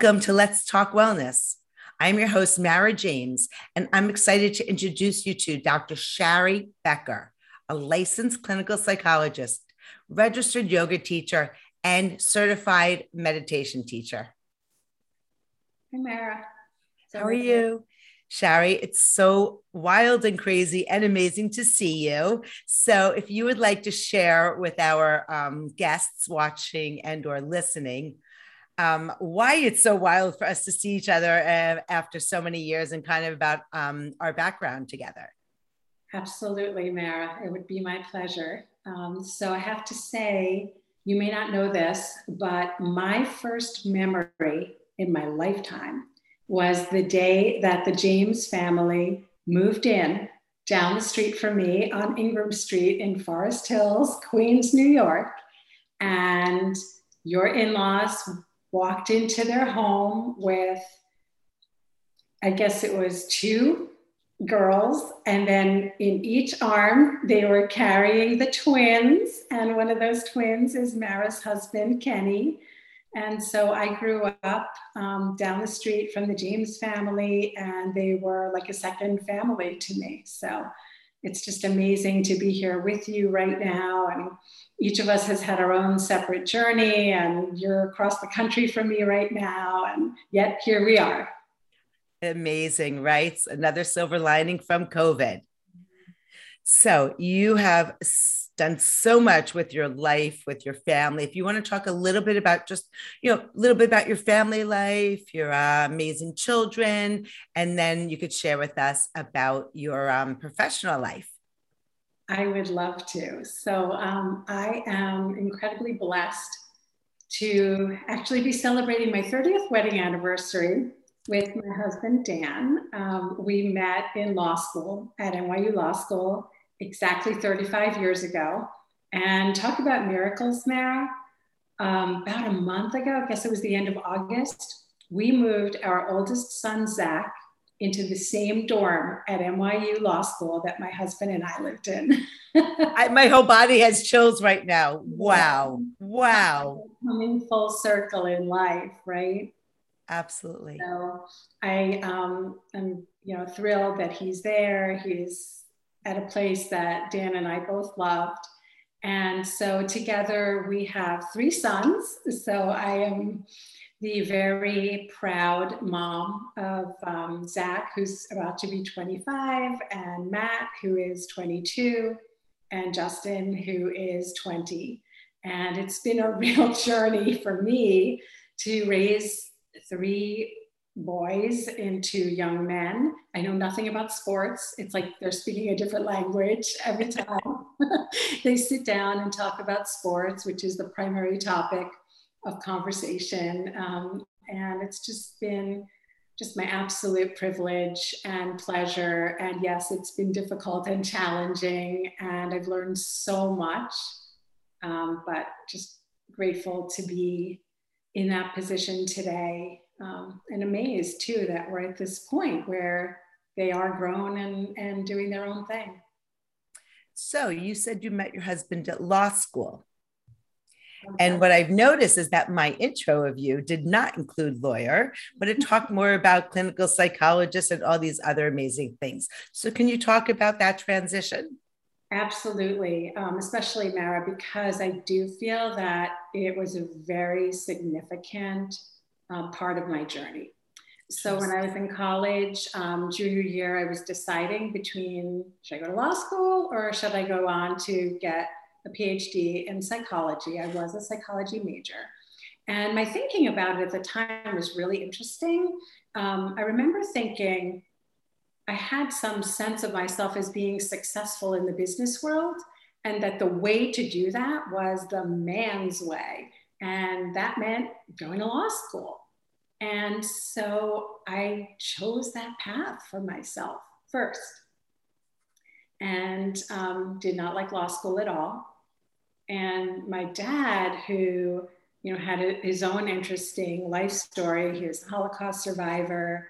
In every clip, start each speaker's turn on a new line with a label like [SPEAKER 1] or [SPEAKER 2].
[SPEAKER 1] Welcome to Let's Talk Wellness. I'm your host, Mara James, and I'm excited to introduce you to Dr. Shari Becker, a licensed clinical psychologist, registered yoga teacher, and certified meditation teacher.
[SPEAKER 2] Hi, Mara.
[SPEAKER 1] How are you? Shari, it's so wild and crazy and amazing to see you. So if you would like to share with our um, guests watching and or listening um, why it's so wild for us to see each other uh, after so many years and kind of about um, our background together.
[SPEAKER 2] Absolutely, Mara. It would be my pleasure. Um, so I have to say, you may not know this, but my first memory in my lifetime was the day that the James family moved in down the street from me on Ingram Street in Forest Hills, Queens, New York. And your in laws walked into their home with, I guess it was two girls, and then in each arm, they were carrying the twins. And one of those twins is Mara's husband, Kenny. And so I grew up um, down the street from the James family, and they were like a second family to me. So it's just amazing to be here with you right now. And each of us has had our own separate journey, and you're across the country from me right now. And yet here we are.
[SPEAKER 1] Amazing, right? Another silver lining from COVID. So you have done so much with your life, with your family. If you want to talk a little bit about just, you know, a little bit about your family life, your uh, amazing children, and then you could share with us about your um, professional life.
[SPEAKER 2] I would love to. So um, I am incredibly blessed to actually be celebrating my 30th wedding anniversary with my husband, Dan. Um, we met in law school at NYU Law School exactly 35 years ago. And talk about miracles, Mara. Um, about a month ago, I guess it was the end of August, we moved our oldest son, Zach, into the same dorm at NYU Law School that my husband and I lived in.
[SPEAKER 1] I, my whole body has chills right now. Wow. Wow.
[SPEAKER 2] Coming full circle in life, right?
[SPEAKER 1] Absolutely.
[SPEAKER 2] So I um, am, you know, thrilled that he's there. He's at a place that Dan and I both loved. And so together we have three sons. So I am the very proud mom of um, Zach, who's about to be 25, and Matt, who is 22, and Justin, who is 20. And it's been a real journey for me to raise three boys into young men. I know nothing about sports. It's like they're speaking a different language every time they sit down and talk about sports, which is the primary topic of conversation. Um, and it's just been just my absolute privilege and pleasure. And yes, it's been difficult and challenging, and I've learned so much, um, but just grateful to be in that position today um, and amazed too that we're at this point where they are grown and, and doing their own thing.
[SPEAKER 1] So you said you met your husband at law school. And what I've noticed is that my intro of you did not include lawyer, but it talked more about clinical psychologist and all these other amazing things. So, can you talk about that transition?
[SPEAKER 2] Absolutely, um, especially Mara, because I do feel that it was a very significant um, part of my journey. So when I was in college, um, junior year, I was deciding between should I go to law school or should I go on to get a PhD in psychology? I was a psychology major. And my thinking about it at the time was really interesting. Um, I remember thinking I had some sense of myself as being successful in the business world. and that the way to do that was the man's way. And that meant going to law school. And so I chose that path for myself first and um, did not like law school at all. And my dad, who you know had a, his own interesting life story, he was a Holocaust survivor.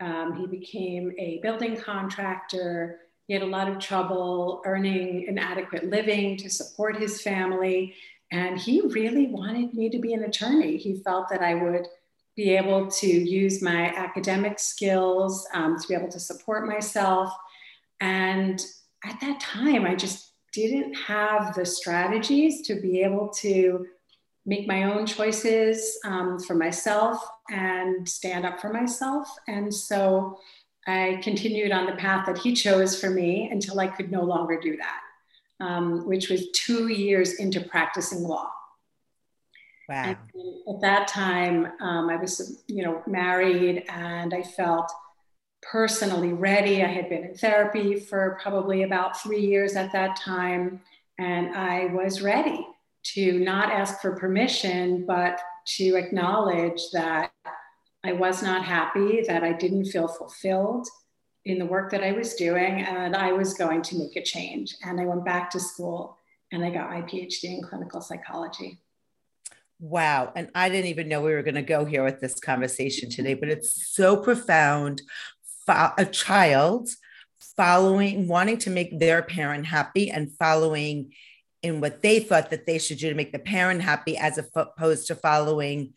[SPEAKER 2] Um, he became a building contractor. He had a lot of trouble earning an adequate living to support his family. And he really wanted me to be an attorney. He felt that I would be able to use my academic skills um, to be able to support myself. And at that time, I just didn't have the strategies to be able to make my own choices um, for myself and stand up for myself. And so I continued on the path that he chose for me until I could no longer do that, um, which was two years into practicing law.
[SPEAKER 1] Wow.
[SPEAKER 2] And at that time, um, I was, you know, married and I felt personally ready. I had been in therapy for probably about three years at that time, and I was ready to not ask for permission, but to acknowledge that I was not happy, that I didn't feel fulfilled in the work that I was doing, and I was going to make a change. And I went back to school and I got my PhD in clinical psychology.
[SPEAKER 1] Wow. And I didn't even know we were going to go here with this conversation today, but it's so profound. A child following, wanting to make their parent happy and following in what they thought that they should do to make the parent happy as opposed to following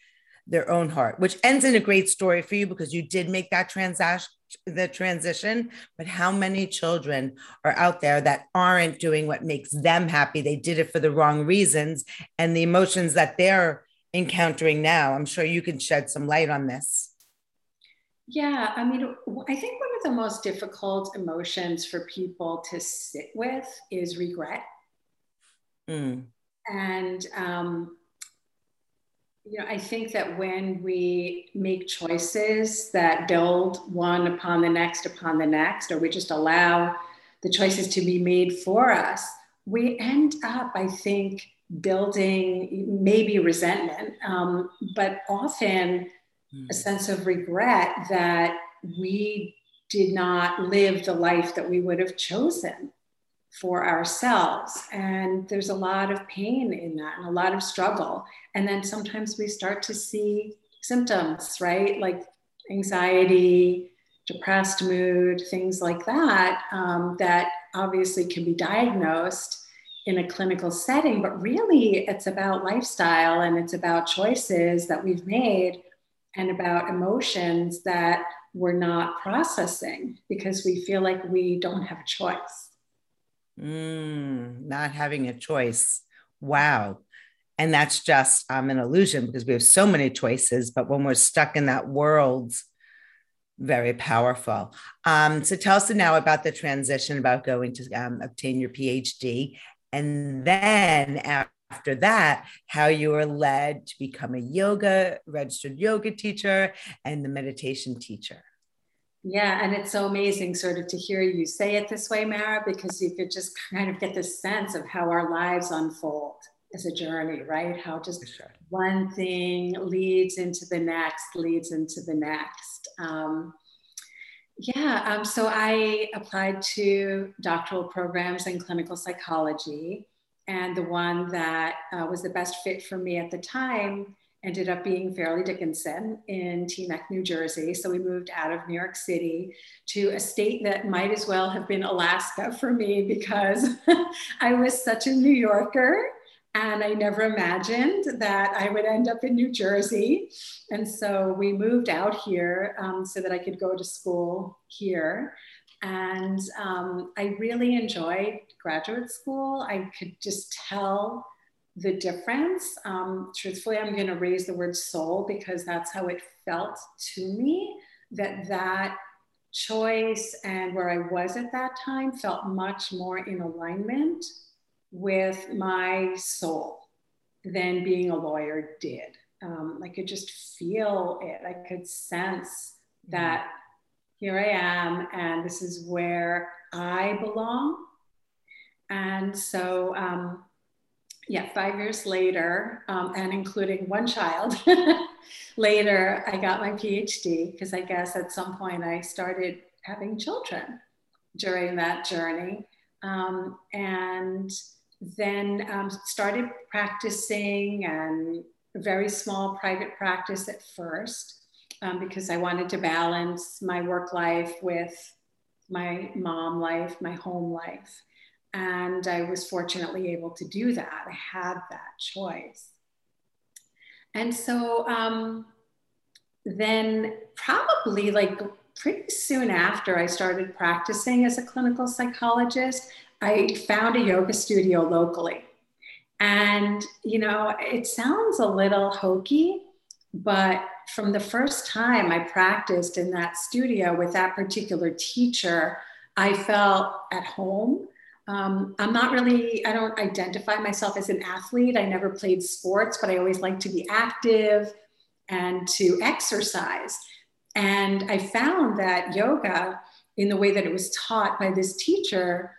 [SPEAKER 1] their own heart, which ends in a great story for you because you did make that transaction the transition, but how many children are out there that aren't doing what makes them happy? They did it for the wrong reasons and the emotions that they're encountering now. I'm sure you can shed some light on this.
[SPEAKER 2] Yeah, I mean, I think one of the most difficult emotions for people to sit with is regret. Mm. And, um, you know, I think that when we make choices that build one upon the next upon the next, or we just allow the choices to be made for us, we end up, I think, building maybe resentment, um, but often. A sense of regret that we did not live the life that we would have chosen for ourselves. And there's a lot of pain in that and a lot of struggle. And then sometimes we start to see symptoms, right? Like anxiety, depressed mood, things like that, um, that obviously can be diagnosed in a clinical setting. But really, it's about lifestyle and it's about choices that we've made and about emotions that we're not processing because we feel like we don't have a choice.
[SPEAKER 1] Mm, not having a choice. Wow. And that's just um, an illusion because we have so many choices, but when we're stuck in that world, very powerful. Um, so tell us now about the transition about going to um, obtain your PhD. And then after that, how you were led to become a yoga, registered yoga teacher, and the meditation teacher.
[SPEAKER 2] Yeah, and it's so amazing sort of to hear you say it this way, Mara, because you could just kind of get this sense of how our lives unfold as a journey, right? How just sure. one thing leads into the next, leads into the next. Um, yeah, um, so I applied to doctoral programs in clinical psychology, and the one that uh, was the best fit for me at the time ended up being Fairleigh Dickinson in Teaneck, New Jersey. So we moved out of New York City to a state that might as well have been Alaska for me because I was such a New Yorker and I never imagined that I would end up in New Jersey. And so we moved out here um, so that I could go to school here. And um, I really enjoyed graduate school. I could just tell the difference. Um, truthfully, I'm going to raise the word soul because that's how it felt to me that that choice and where I was at that time felt much more in alignment with my soul than being a lawyer did. Um, I could just feel it. I could sense that here I am, and this is where I belong And so, um, yeah, five years later, um, and including one child later, I got my PhD because I guess at some point I started having children during that journey. Um, and then um, started practicing and very small private practice at first um, because I wanted to balance my work life with my mom life, my home life. And I was fortunately able to do that. I had that choice. And so um, then, probably like pretty soon after I started practicing as a clinical psychologist, I found a yoga studio locally. And, you know, it sounds a little hokey, but from the first time I practiced in that studio with that particular teacher, I felt at home. Um, I'm not really, I don't identify myself as an athlete. I never played sports, but I always like to be active and to exercise. And I found that yoga, in the way that it was taught by this teacher,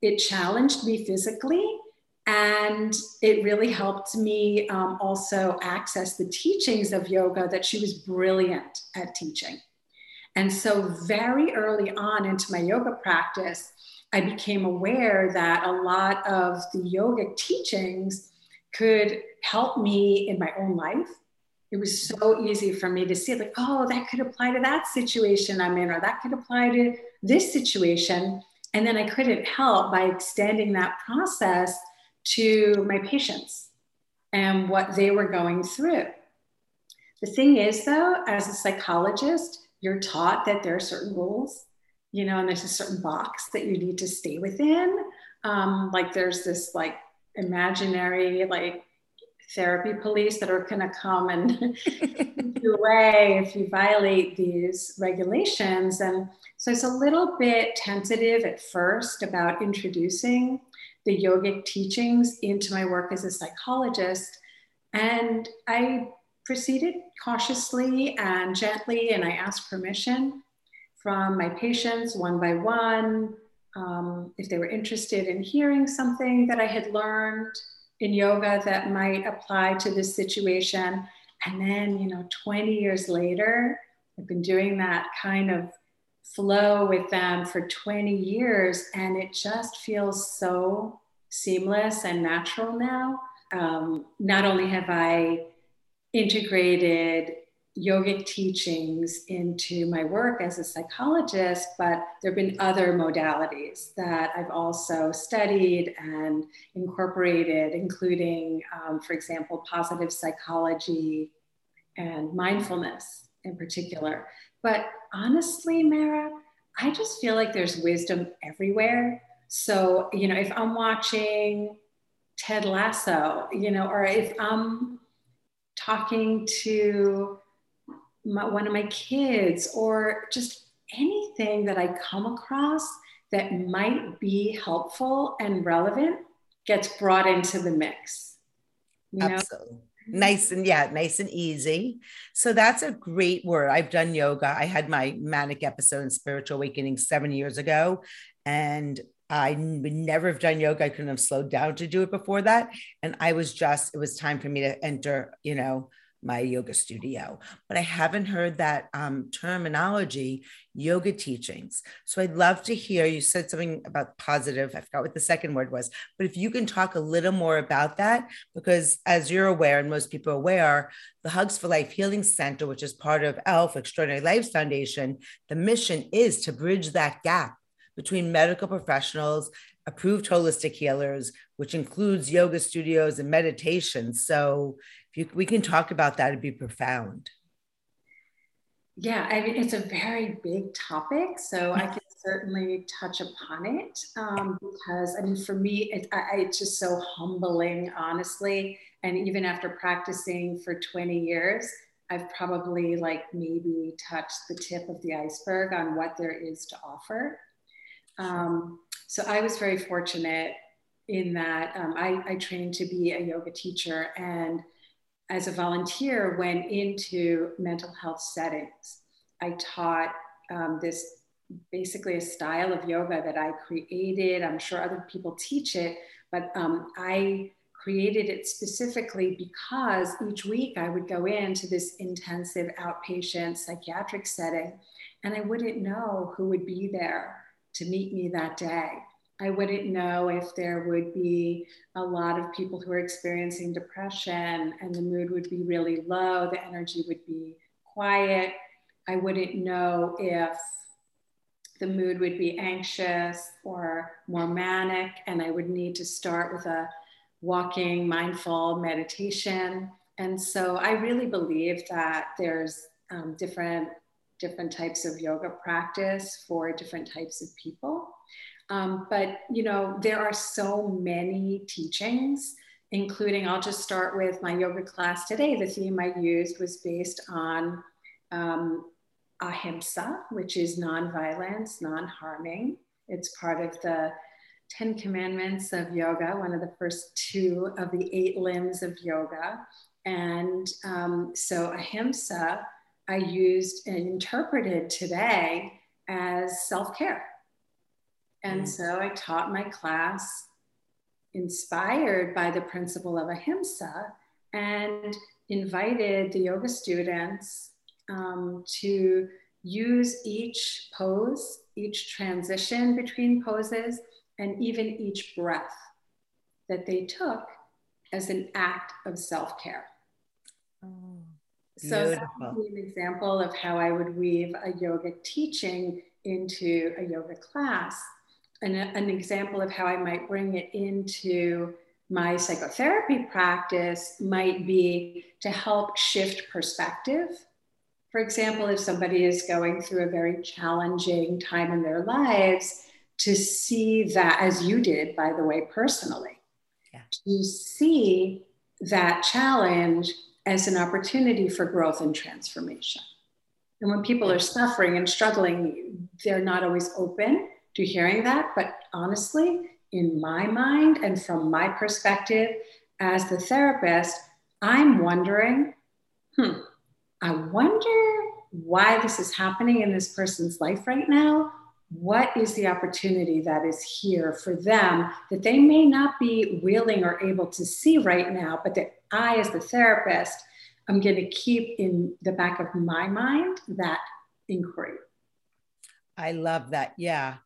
[SPEAKER 2] it challenged me physically and it really helped me um, also access the teachings of yoga that she was brilliant at teaching. And so, very early on into my yoga practice, I became aware that a lot of the yogic teachings could help me in my own life. It was so easy for me to see, like, oh, that could apply to that situation I'm in, or that could apply to this situation. And then I couldn't help by extending that process to my patients and what they were going through. The thing is, though, as a psychologist, you're taught that there are certain rules, you know, and there's a certain box that you need to stay within. Um, like there's this like imaginary like therapy police that are going to come and your way if you violate these regulations. And so it's a little bit tentative at first about introducing the yogic teachings into my work as a psychologist. And I proceeded cautiously and gently, and I asked permission from my patients one by one um, if they were interested in hearing something that I had learned in yoga that might apply to this situation. And then, you know, 20 years later, I've been doing that kind of flow with them for 20 years and it just feels so seamless and natural now. Um, not only have I integrated yogic teachings into my work as a psychologist, but there have been other modalities that I've also studied and incorporated, including, um, for example, positive psychology and mindfulness in particular. But honestly, Mara, I just feel like there's wisdom everywhere. So, you know, if I'm watching Ted Lasso, you know, or if I'm talking to my, one of my kids or just anything that I come across that might be helpful and relevant gets brought into the mix.
[SPEAKER 1] You know? Absolutely nice and yeah, nice and easy. So that's a great word. I've done yoga. I had my manic episode in spiritual awakening seven years ago, and I would never have done yoga. I couldn't have slowed down to do it before that. And I was just, it was time for me to enter, you know, my yoga studio. But I haven't heard that um, terminology, yoga teachings. So I'd love to hear you said something about positive. I forgot what the second word was, but if you can talk a little more about that, because as you're aware, and most people are aware, the Hugs for Life Healing Center, which is part of ELF, Extraordinary Lives Foundation, the mission is to bridge that gap between medical professionals, approved holistic healers, which includes yoga studios and meditation. So if you, we can talk about that, it'd be profound.
[SPEAKER 2] Yeah, I mean, it's a very big topic. So I can certainly touch upon it um, because, I mean, for me, it, I, it's just so humbling, honestly. And even after practicing for 20 years, I've probably like maybe touched the tip of the iceberg on what there is to offer. Um, so I was very fortunate in that um, I, I, trained to be a yoga teacher and as a volunteer went into mental health settings. I taught um, this basically a style of yoga that I created. I'm sure other people teach it, but um, I created it specifically because each week I would go into this intensive outpatient psychiatric setting and I wouldn't know who would be there to meet me that day. I wouldn't know if there would be a lot of people who are experiencing depression and the mood would be really low, the energy would be quiet. I wouldn't know if the mood would be anxious or more manic, and I would need to start with a walking, mindful meditation. And so I really believe that there's um, different different types of yoga practice for different types of people. Um, but you know, there are so many teachings, including I'll just start with my yoga class today. The theme I used was based on um, ahimsa, which is nonviolence, non-harming. It's part of the Ten Commandments of Yoga, one of the first two of the eight limbs of yoga. And um, so ahimsa, I used and interpreted today as self care. And mm. so I taught my class inspired by the principle of ahimsa and invited the yoga students um, to use each pose, each transition between poses and even each breath that they took as an act of self care. Oh, so that would be an example of how I would weave a yoga teaching into a yoga class. And a, an example of how I might bring it into my psychotherapy practice might be to help shift perspective. For example, if somebody is going through a very challenging time in their lives, to see that, as you did, by the way, personally, yeah. to see that challenge as an opportunity for growth and transformation. And when people are suffering and struggling, they're not always open to hearing that. But honestly, in my mind and from my perspective as the therapist, I'm wondering, hmm, I wonder why this is happening in this person's life right now what is the opportunity that is here for them that they may not be willing or able to see right now, but that I, as the therapist, I'm going to keep in the back of my mind that inquiry.
[SPEAKER 1] I love that. Yeah.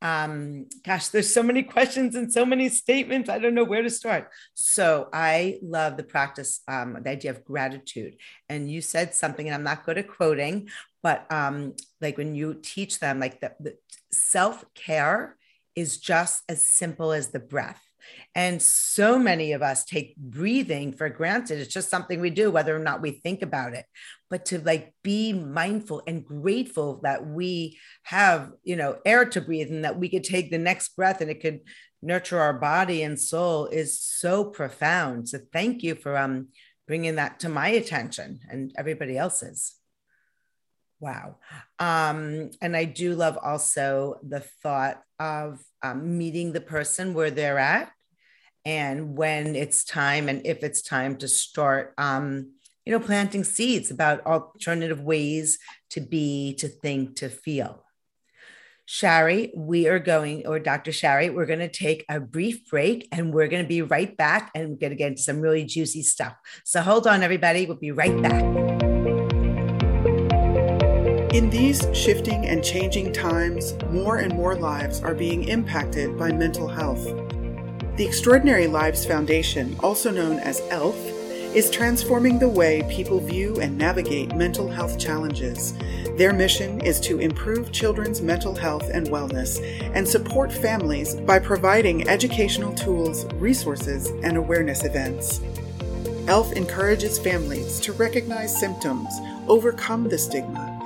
[SPEAKER 1] Um, gosh, there's so many questions and so many statements. I don't know where to start. So I love the practice, um, the idea of gratitude. And you said something, and I'm not good at quoting, but um, like when you teach them, like the, the self care is just as simple as the breath. And so many of us take breathing for granted. It's just something we do, whether or not we think about it. But to like be mindful and grateful that we have, you know, air to breathe and that we could take the next breath and it could nurture our body and soul is so profound. So thank you for um, bringing that to my attention and everybody else's. Wow. Um, and I do love also the thought of um, meeting the person where they're at and when it's time and if it's time to start, um, you know, planting seeds about alternative ways to be, to think, to feel. Shari, we are going, or Dr. Shari, we're going to take a brief break and we're going to be right back and we're going to get into some really juicy stuff. So hold on, everybody. We'll be right back.
[SPEAKER 3] In these shifting and changing times, more and more lives are being impacted by mental health. The Extraordinary Lives Foundation, also known as ELF, is transforming the way people view and navigate mental health challenges. Their mission is to improve children's mental health and wellness and support families by providing educational tools, resources, and awareness events. ELF encourages families to recognize symptoms, overcome the stigma,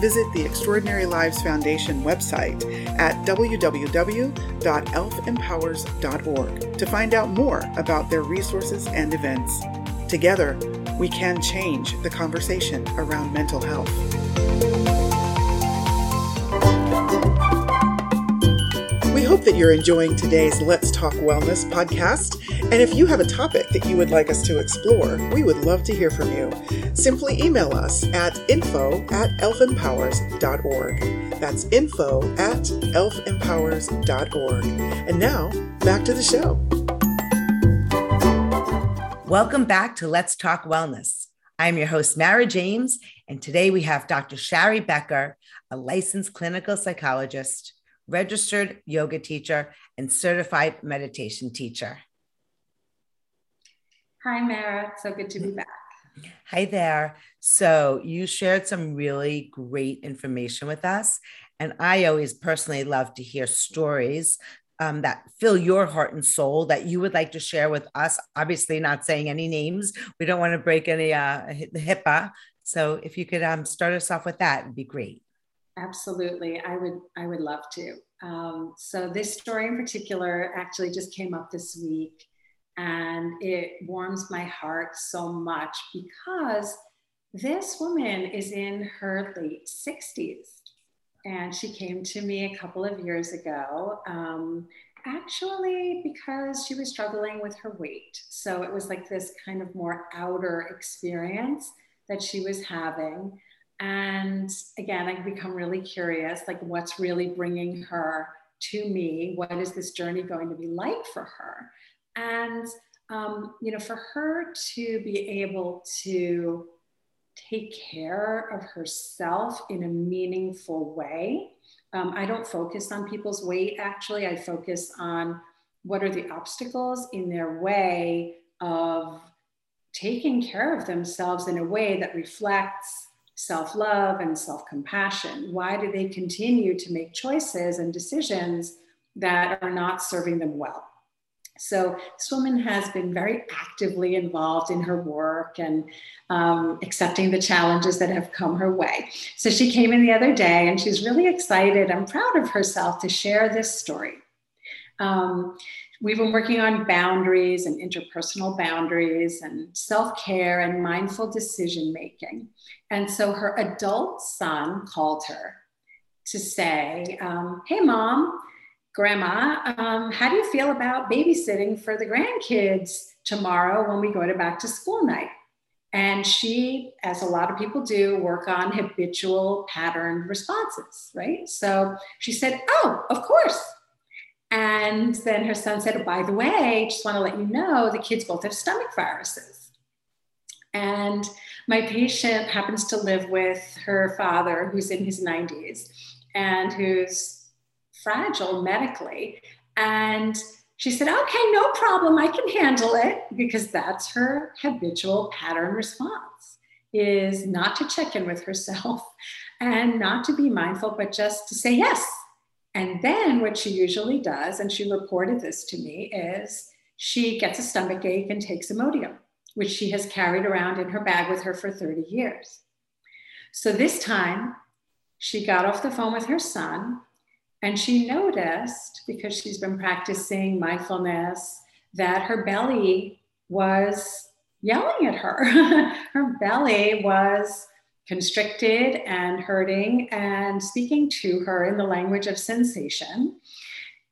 [SPEAKER 3] Visit the Extraordinary Lives Foundation website at www.elfempowers.org to find out more about their resources and events. Together, we can change the conversation around mental health. We hope that you're enjoying today's Let's Talk Wellness podcast. And if you have a topic that you would like us to explore, we would love to hear from you. Simply email us at info at elfempowers.org. That's info at elfempowers.org. And now, back to the show.
[SPEAKER 1] Welcome back to Let's Talk Wellness. I'm your host, Mara James, and today we have Dr. Shari Becker, a licensed clinical psychologist, registered yoga teacher, and certified meditation teacher.
[SPEAKER 2] Hi, Mara. So good to be back.
[SPEAKER 1] Hi there. So, you shared some really great information with us. And I always personally love to hear stories um, that fill your heart and soul that you would like to share with us. Obviously, not saying any names. We don't want to break any uh, HIPAA. So, if you could um, start us off with that, it'd be great.
[SPEAKER 2] Absolutely, I would. I would love to. Um, so, this story in particular actually just came up this week. And it warms my heart so much because this woman is in her late 60s. And she came to me a couple of years ago, um, actually, because she was struggling with her weight. So it was like this kind of more outer experience that she was having. And again, I become really curious like, what's really bringing her to me? What is this journey going to be like for her? And, um, you know, for her to be able to take care of herself in a meaningful way, um, I don't focus on people's weight, actually. I focus on what are the obstacles in their way of taking care of themselves in a way that reflects self love and self compassion? Why do they continue to make choices and decisions that are not serving them well? So this woman has been very actively involved in her work and um, accepting the challenges that have come her way. So she came in the other day and she's really excited and proud of herself to share this story. Um, we've been working on boundaries and interpersonal boundaries and self care and mindful decision making. And so her adult son called her to say, um, Hey, mom, Grandma, um, how do you feel about babysitting for the grandkids tomorrow when we go to back to school night? And she, as a lot of people do, work on habitual patterned responses, right? So she said, Oh, of course. And then her son said, oh, By the way, just want to let you know the kids both have stomach viruses. And my patient happens to live with her father, who's in his 90s and who's fragile medically. And she said, okay, no problem. I can handle it because that's her habitual pattern response is not to check in with herself and not to be mindful, but just to say yes. And then what she usually does, and she reported this to me, is she gets a stomach ache and takes Imodium, which she has carried around in her bag with her for 30 years. So this time, she got off the phone with her son and she noticed, because she's been practicing mindfulness, that her belly was yelling at her. her belly was constricted and hurting and speaking to her in the language of sensation.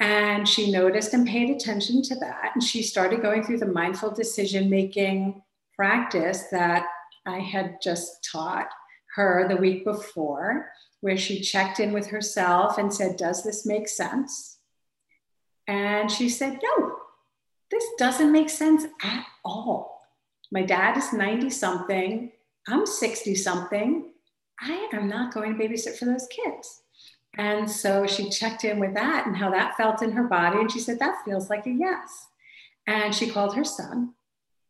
[SPEAKER 2] And she noticed and paid attention to that. And she started going through the mindful decision making practice that I had just taught her the week before where she checked in with herself and said, Does this make sense? And she said, No, this doesn't make sense at all. My dad is 90 something, I'm 60 something. I am not going to babysit for those kids. And so she checked in with that and how that felt in her body. And she said, That feels like a yes. And she called her son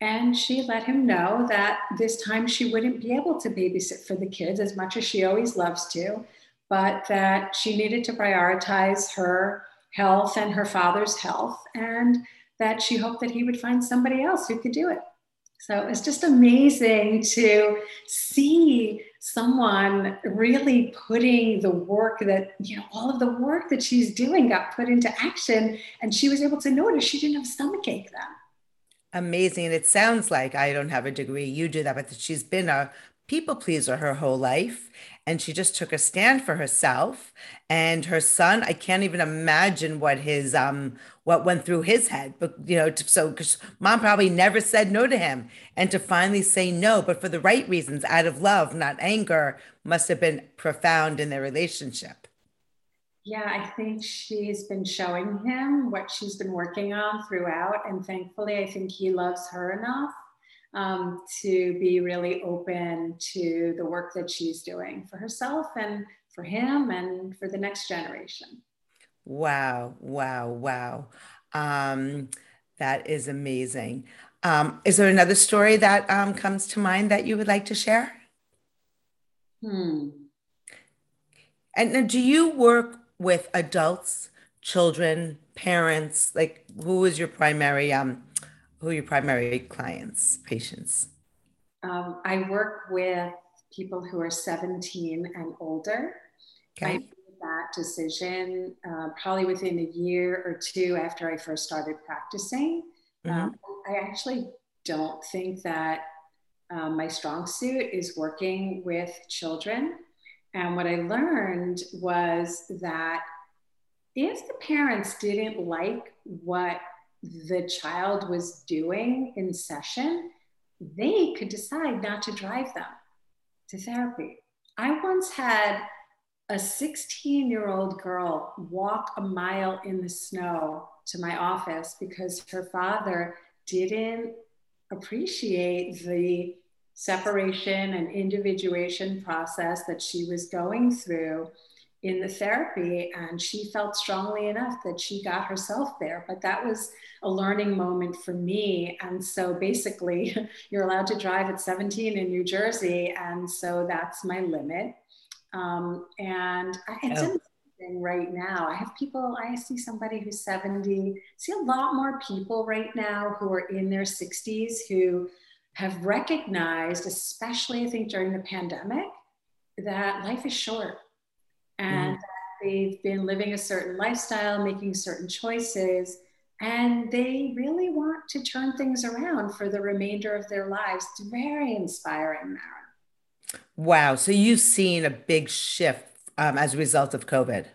[SPEAKER 2] and she let him know that this time she wouldn't be able to babysit for the kids as much as she always loves to, but that she needed to prioritize her health and her father's health, and that she hoped that he would find somebody else who could do it. So it's just amazing to see someone really putting the work that, you know, all of the work that she's doing got put into action. And she was able to notice she didn't have stomach ache then.
[SPEAKER 1] Amazing. And it sounds like I don't have a degree, you do that, but she's been a people pleaser her whole life and she just took a stand for herself and her son i can't even imagine what his um what went through his head but you know so because mom probably never said no to him and to finally say no but for the right reasons out of love not anger must have been profound in their relationship.
[SPEAKER 2] Yeah i think she's been showing him what she's been working on throughout and thankfully i think he loves her enough um, to be really open to the work that she's doing for herself and for him and for the next generation.
[SPEAKER 1] Wow, wow, wow. Um, that is amazing. Um, is there another story that um, comes to mind that you would like to share?
[SPEAKER 2] Hmm.
[SPEAKER 1] And now, do you work with adults, children, parents? Like, who is your primary um, who are your primary clients, patients?
[SPEAKER 2] Um, I work with people who are 17 and older. Okay. I made that decision uh, probably within a year or two after I first started practicing. Mm-hmm. Um, I actually don't think that um, my strong suit is working with children. And what I learned was that if the parents didn't like what the child was doing in session, they could decide not to drive them to therapy. I once had a 16 year old girl walk a mile in the snow to my office because her father didn't appreciate the separation and individuation process that she was going through in the therapy and she felt strongly enough that she got herself there but that was a learning moment for me. And so basically you're allowed to drive at 17 in new jersey and so that's my limit. Um, and it's oh. interesting right now i have people i see somebody who's 70 see a lot more people right now who are in their 60s who have recognized especially i think during the pandemic that life is short and mm. they've been living a certain lifestyle, making certain choices, and they really want to turn things around for the remainder of their lives. It's very inspiring, Mara.
[SPEAKER 1] Wow. So you've seen a big shift um, as a result of COVID.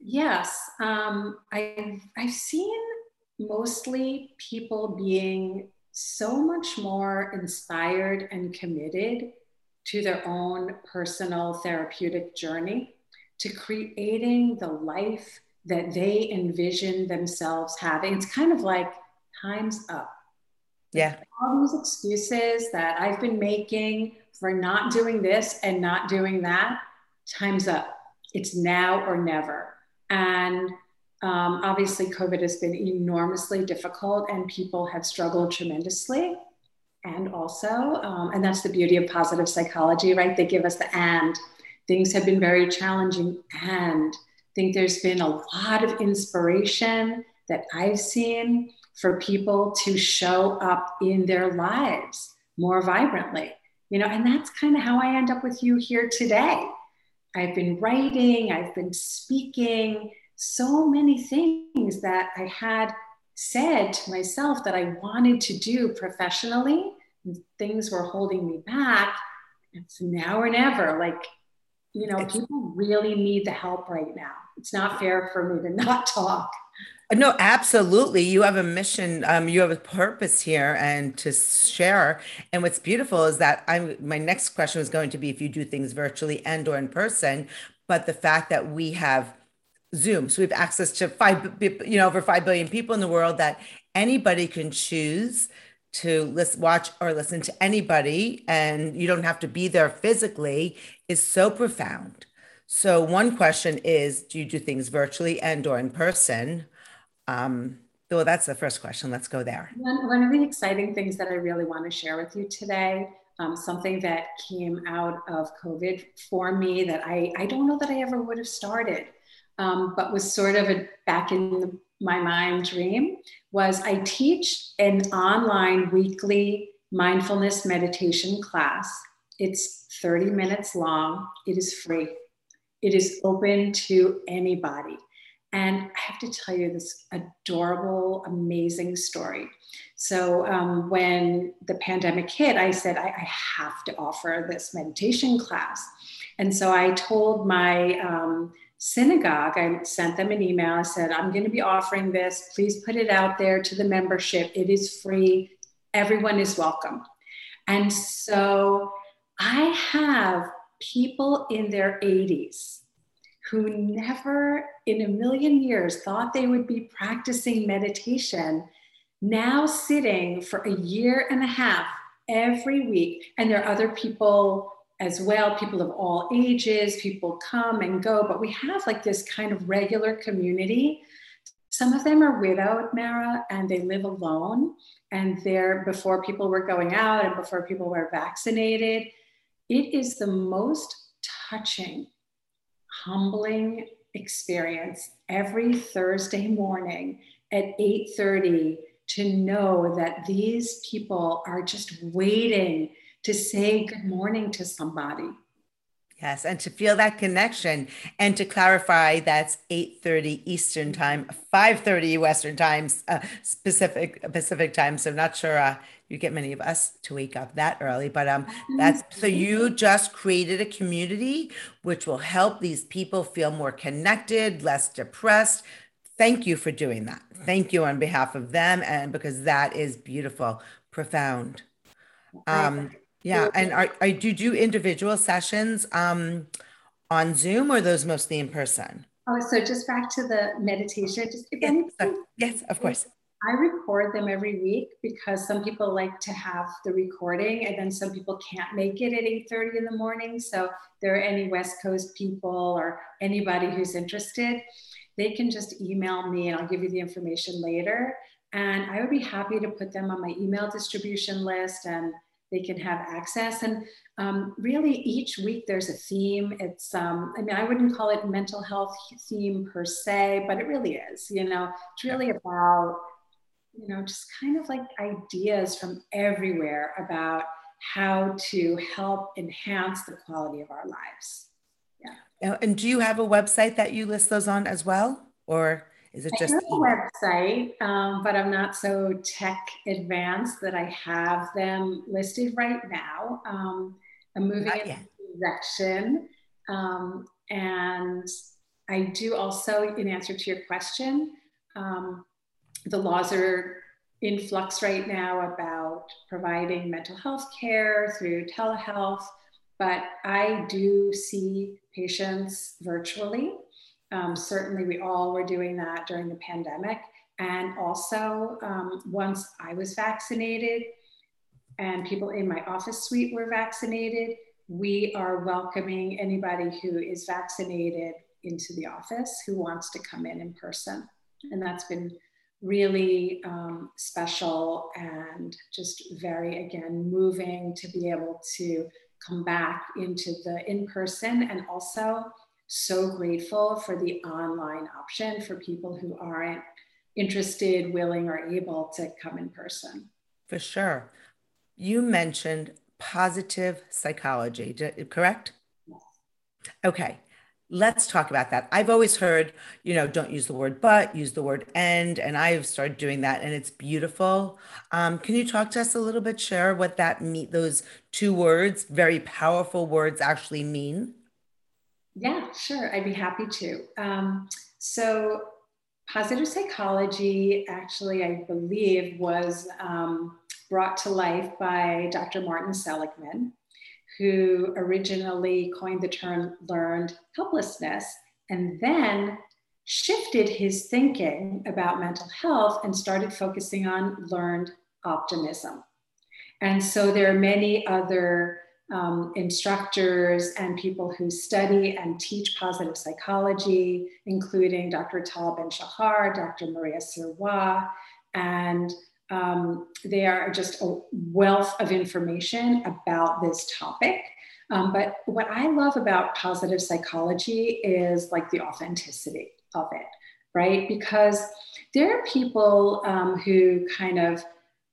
[SPEAKER 2] Yes. Um, I've, I've seen mostly people being so much more inspired and committed to their own personal therapeutic journey, to creating the life that they envision themselves having. It's kind of like time's up.
[SPEAKER 1] Yeah.
[SPEAKER 2] All these excuses that I've been making for not doing this and not doing that, time's up. It's now or never. And um, obviously, COVID has been enormously difficult and people have struggled tremendously and also, um, and that's the beauty of positive psychology, right? They give us the and. Things have been very challenging, and I think there's been a lot of inspiration that I've seen for people to show up in their lives more vibrantly, you know, and that's kind of how I end up with you here today. I've been writing, I've been speaking, so many things that I had said to myself that I wanted to do professionally things were holding me back. It's now or never. Like, you know, people really need the help right now. It's not fair for me to not talk.
[SPEAKER 1] No, absolutely. You have a mission. Um, you have a purpose here, and to share. And what's beautiful is that I'm. My next question was going to be if you do things virtually and or in person, but the fact that we have Zoom, so we have access to five, you know, over five billion people in the world that anybody can choose to listen, watch or listen to anybody, and you don't have to be there physically, is so profound. So one question is, do you do things virtually and or in person? Um, well, that's the first question. Let's go there.
[SPEAKER 2] One, one of the exciting things that I really want to share with you today, um, something that came out of COVID for me that I, I don't know that I ever would have started, um, but was sort of a back in the my mind dream was I teach an online weekly mindfulness meditation class It's 30 minutes long. It is free. It is open to anybody. And I have to tell you this adorable, amazing story. So, um, when the pandemic hit, I said, I, I, have to offer this meditation class. And so I told my um, synagogue, I sent them an email. I said, I'm going to be offering this. Please put it out there to the membership. It is free. Everyone is welcome. And so I have people in their 80s who never in a million years thought they would be practicing meditation now sitting for a year and a half every week. And there are other people as well, people of all ages, people come and go, but we have like this kind of regular community. Some of them are widowed, Mara, and they live alone. And they're before people were going out and before people were vaccinated. It is the most touching, humbling experience every Thursday morning at 8:30 to know that these people are just waiting to say good morning to somebody.
[SPEAKER 1] Yes, and to feel that connection and to clarify that's 8:30 Eastern time, 5:30 Western times, uh, specific Pacific time. So not sure uh, you get many of us to wake up that early, but um that's so you just created a community which will help these people feel more connected, less depressed. Thank you for doing that. Thank you on behalf of them and because that is beautiful, profound. Um yeah, and are, are do you do individual sessions um, on Zoom or those mostly in person?
[SPEAKER 2] Oh, so just back to the meditation. Just
[SPEAKER 1] again, yes, yes, of course.
[SPEAKER 2] I record them every week because some people like to have the recording, and then some people can't make it at eight thirty in the morning. So, if there are any West Coast people or anybody who's interested, they can just email me, and I'll give you the information later. And I would be happy to put them on my email distribution list and they can have access. And um, really, each week there's a theme. It's, um, I mean, I wouldn't call it mental health theme per se, but it really is. You know, it's really about, you know, just kind of like ideas from everywhere about how to help enhance the quality of our lives.
[SPEAKER 1] Yeah. And do you have a website that you list those on as well? Or is it just
[SPEAKER 2] a website, um, but I'm not so tech advanced that I have them listed right now. Um, I'm moving not in yet. direction. Um, and I do also, in answer to your question, um, the laws are in flux right now about providing mental health care through telehealth, but I do see patients virtually. Um, certainly, we all were doing that during the pandemic. And also, um, once I was vaccinated and people in my office suite were vaccinated, we are welcoming anybody who is vaccinated into the office who wants to come in in person. And that's been really um, special and just very, again, moving to be able to come back into the in person and also so grateful for the online option for people who aren't interested, willing, or able to come in person.
[SPEAKER 1] For sure. You mentioned positive psychology, correct? Yes. Okay. Let's talk about that. I've always heard, you know, don't use the word but, use the word and, and I've started doing that, and it's beautiful. Um, can you talk to us a little bit, share what that meet Those two words, very powerful words, actually mean?
[SPEAKER 2] Yeah, sure. I'd be happy to. Um, so, positive psychology actually, I believe, was um, brought to life by Dr. Martin Seligman, who originally coined the term learned helplessness and then shifted his thinking about mental health and started focusing on learned optimism. And so there are many other um, instructors and people who study and teach positive psychology, including Dr. Tal Ben Shahar, Dr. Maria Sirois, and um, they are just a wealth of information about this topic. Um, but what I love about positive psychology is like the authenticity of it, right? Because there are people um, who kind of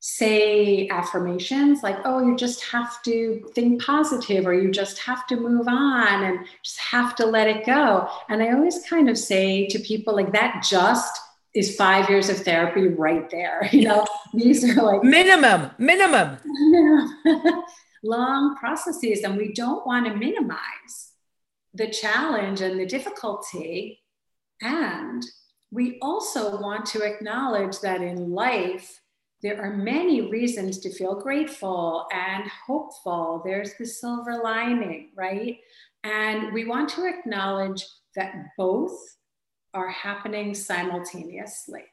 [SPEAKER 2] say affirmations like, oh, you just have to think positive or you just have to move on and just have to let it go. And I always kind of say to people, like, that just is five years of therapy right there. You know, these are like
[SPEAKER 1] minimum, minimum,
[SPEAKER 2] long processes, and we don't want to minimize the challenge and the difficulty. And we also want to acknowledge that in life, there are many reasons to feel grateful and hopeful. There's the silver lining, right? And we want to acknowledge that both are happening simultaneously.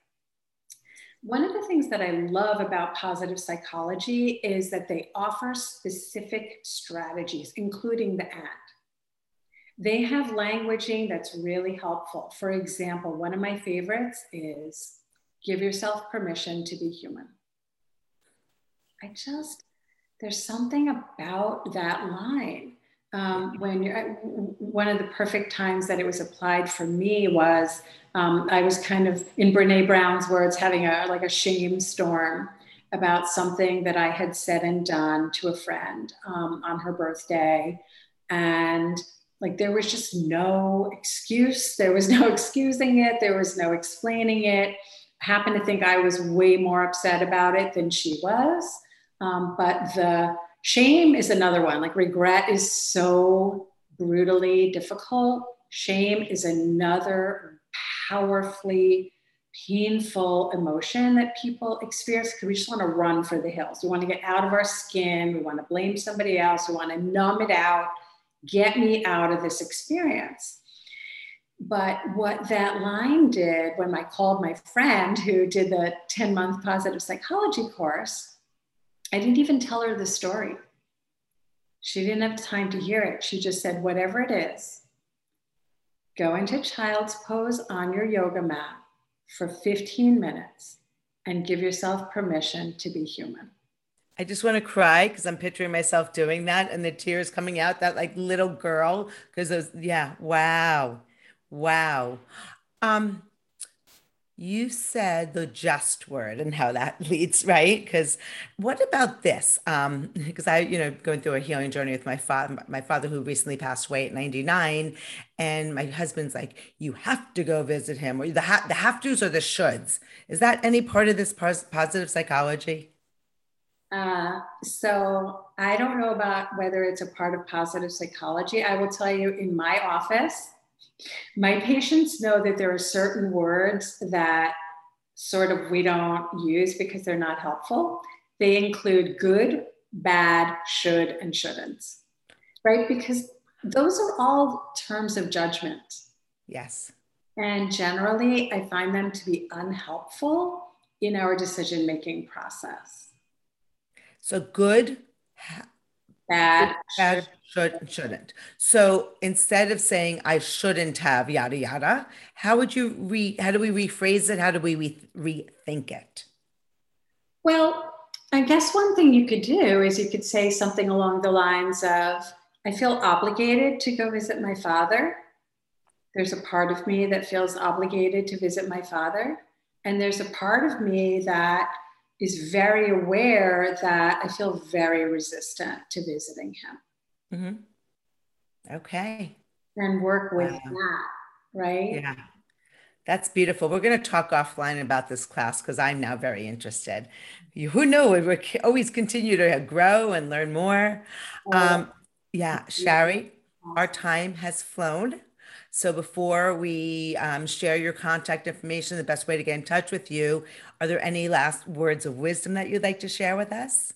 [SPEAKER 2] One of the things that I love about positive psychology is that they offer specific strategies, including the and. They have languaging that's really helpful. For example, one of my favorites is give yourself permission to be human. I just, there's something about that line. Um, when you're, one of the perfect times that it was applied for me was um, I was kind of in Brene Brown's words having a like a shame storm about something that I had said and done to a friend um, on her birthday, and like there was just no excuse. There was no excusing it. There was no explaining it. I happened to think I was way more upset about it than she was. Um, but the shame is another one. Like regret is so brutally difficult. Shame is another powerfully painful emotion that people experience because we just want to run for the hills. We want to get out of our skin. We want to blame somebody else. We want to numb it out. Get me out of this experience. But what that line did when I called my friend who did the 10 month positive psychology course I didn't even tell her the story. She didn't have time to hear it. She just said, whatever it is, go into child's pose on your yoga mat for 15 minutes and give yourself permission to be human.
[SPEAKER 1] I just want to cry because I'm picturing myself doing that and the tears coming out, that like little girl. Because yeah, wow. Wow. Um, you said the just word and how that leads right? Because what about this? Um because i you know going through a healing journey with my father my father who recently passed away at 99 and my husband's like you have to go visit him or the, ha- the have to's or the shoulds. Is that any part of this positive psychology?
[SPEAKER 2] Uh, so i don't know about whether it's a part of positive psychology. I will tell you in my office my patients know that there are certain words that sort of we don't use because they're not helpful. They include good, bad, should, and shouldn't, right? Because those are all terms of judgment.
[SPEAKER 1] Yes.
[SPEAKER 2] And generally, I find them to be unhelpful in our decision making process.
[SPEAKER 1] So, good,
[SPEAKER 2] bad,
[SPEAKER 1] bad should shouldn't. So instead of saying I shouldn't have yada yada, how would you re how do we rephrase it? How do we re- rethink it?
[SPEAKER 2] Well, I guess one thing you could do is you could say something along the lines of I feel obligated to go visit my father. There's a part of me that feels obligated to visit my father. And there's a part of me that is very aware that I feel very resistant to visiting him.
[SPEAKER 1] Mm-hmm. Okay.
[SPEAKER 2] And work with wow. that, right?
[SPEAKER 1] Yeah. That's beautiful. We're going to talk offline about this class because I'm now very interested. You, who knew we would always continue to grow and learn more. Oh, um, yeah, Shari, our time has flown. So before we um, share your contact information, the best way to get in touch with you, are there any last words of wisdom that you'd like to share with us?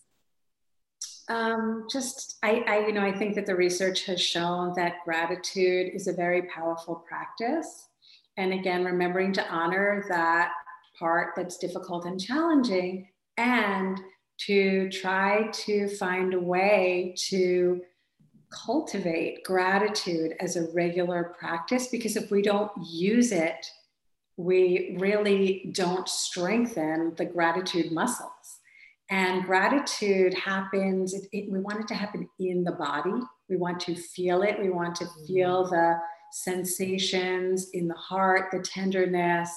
[SPEAKER 2] Um, just, I, I, you know, I think that the research has shown that gratitude is a very powerful practice. And again, remembering to honor that part that's difficult and challenging and to try to find a way to cultivate gratitude as a regular practice because if we don't use it, we really don't strengthen the gratitude muscles. And gratitude happens, it, it, we want it to happen in the body. We want to feel it. We want to feel mm-hmm. the sensations in the heart, the tenderness,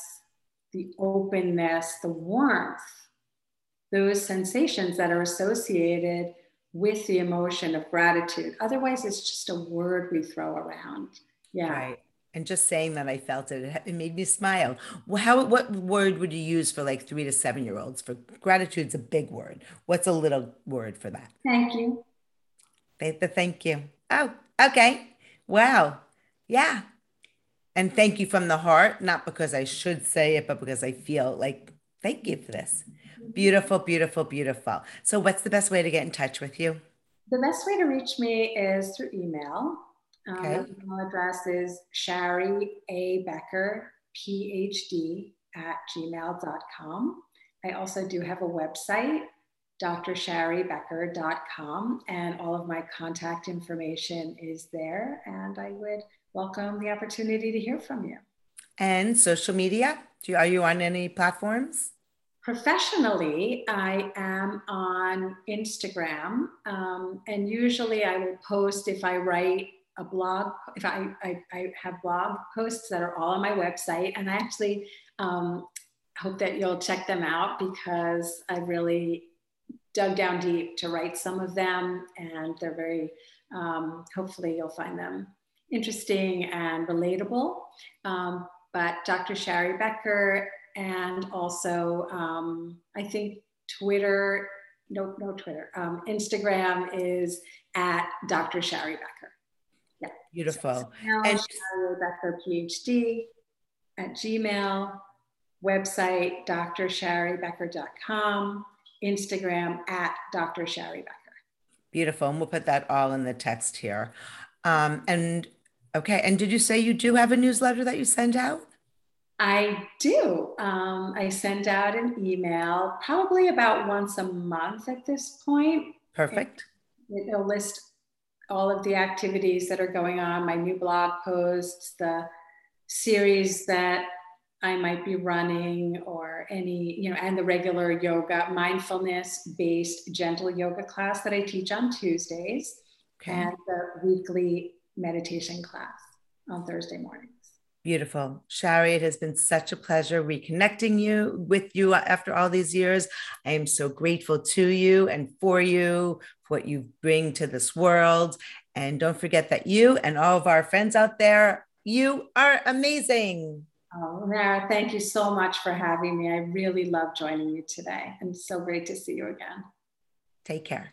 [SPEAKER 2] the openness, the warmth those sensations that are associated with the emotion of gratitude. Otherwise, it's just a word we throw around. Yeah.
[SPEAKER 1] Right. And just saying that I felt it, it made me smile. How, what word would you use for like three to seven year olds? For gratitude's a big word. What's a little word for that?
[SPEAKER 2] Thank you.
[SPEAKER 1] The, the thank you. Oh, okay. Wow. Yeah. And thank you from the heart, not because I should say it, but because I feel like thank you for this. Beautiful, beautiful, beautiful. So, what's the best way to get in touch with you?
[SPEAKER 2] The best way to reach me is through email. Um, okay. Um, email address is Shari A. Becker, PhD, at gmail.com. I also do have a website, drsharibecker.com, and all of my contact information is there. And I would welcome the opportunity to hear from you.
[SPEAKER 1] And social media? Do you, are you on any platforms?
[SPEAKER 2] Professionally, I am on Instagram, um, and usually I will post if I write a blog. If I, I, I have blog posts that are all on my website, and I actually um, hope that you'll check them out because I really dug down deep to write some of them, and they're very. Um, hopefully, you'll find them interesting and relatable. Um, but Dr. Shari Becker and also um, I think Twitter, no, no Twitter, um, Instagram is at Dr. Shari Becker.
[SPEAKER 1] Yeah. Beautiful. So
[SPEAKER 2] and Shari Becker PhD at Gmail, website drsharibecker.com, Instagram at Dr. Shari Becker.
[SPEAKER 1] Beautiful. And we'll put that all in the text here. Um, and okay. And did you say you do have a newsletter that you send out?
[SPEAKER 2] I do. Um, I send out an email probably about once a month at this point.
[SPEAKER 1] Perfect.
[SPEAKER 2] It'll list all of the activities that are going on, my new blog posts, the series that I might be running, or any, you know, and the regular yoga, mindfulness based gentle yoga class that I teach on Tuesdays, okay. and the weekly meditation class on Thursday morning.
[SPEAKER 1] Beautiful. Shari, it has been such a pleasure reconnecting you with you uh, after all these years. I am so grateful to you and for you, for what you bring to this world. And don't forget that you and all of our friends out there, you are amazing.
[SPEAKER 2] Oh, Mara, thank you so much for having me. I really love joining you today. And so great to see you again.
[SPEAKER 1] Take care.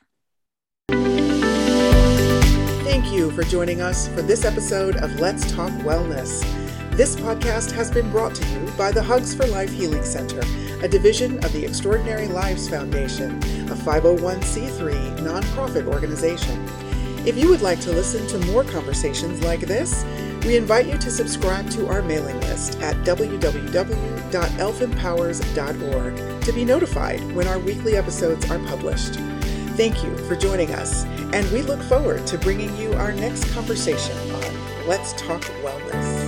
[SPEAKER 3] Thank you for joining us for this episode of Let's Talk Wellness. This podcast has been brought to you by the Hugs for Life Healing Center, a division of the Extraordinary Lives Foundation, a 501c3 nonprofit organization. If you would like to listen to more conversations like this, we invite you to subscribe to our mailing list at www.elfempowers.org to be notified when our weekly episodes are published. Thank you for joining us, and we look forward to bringing you our next conversation on Let's Talk Wellness.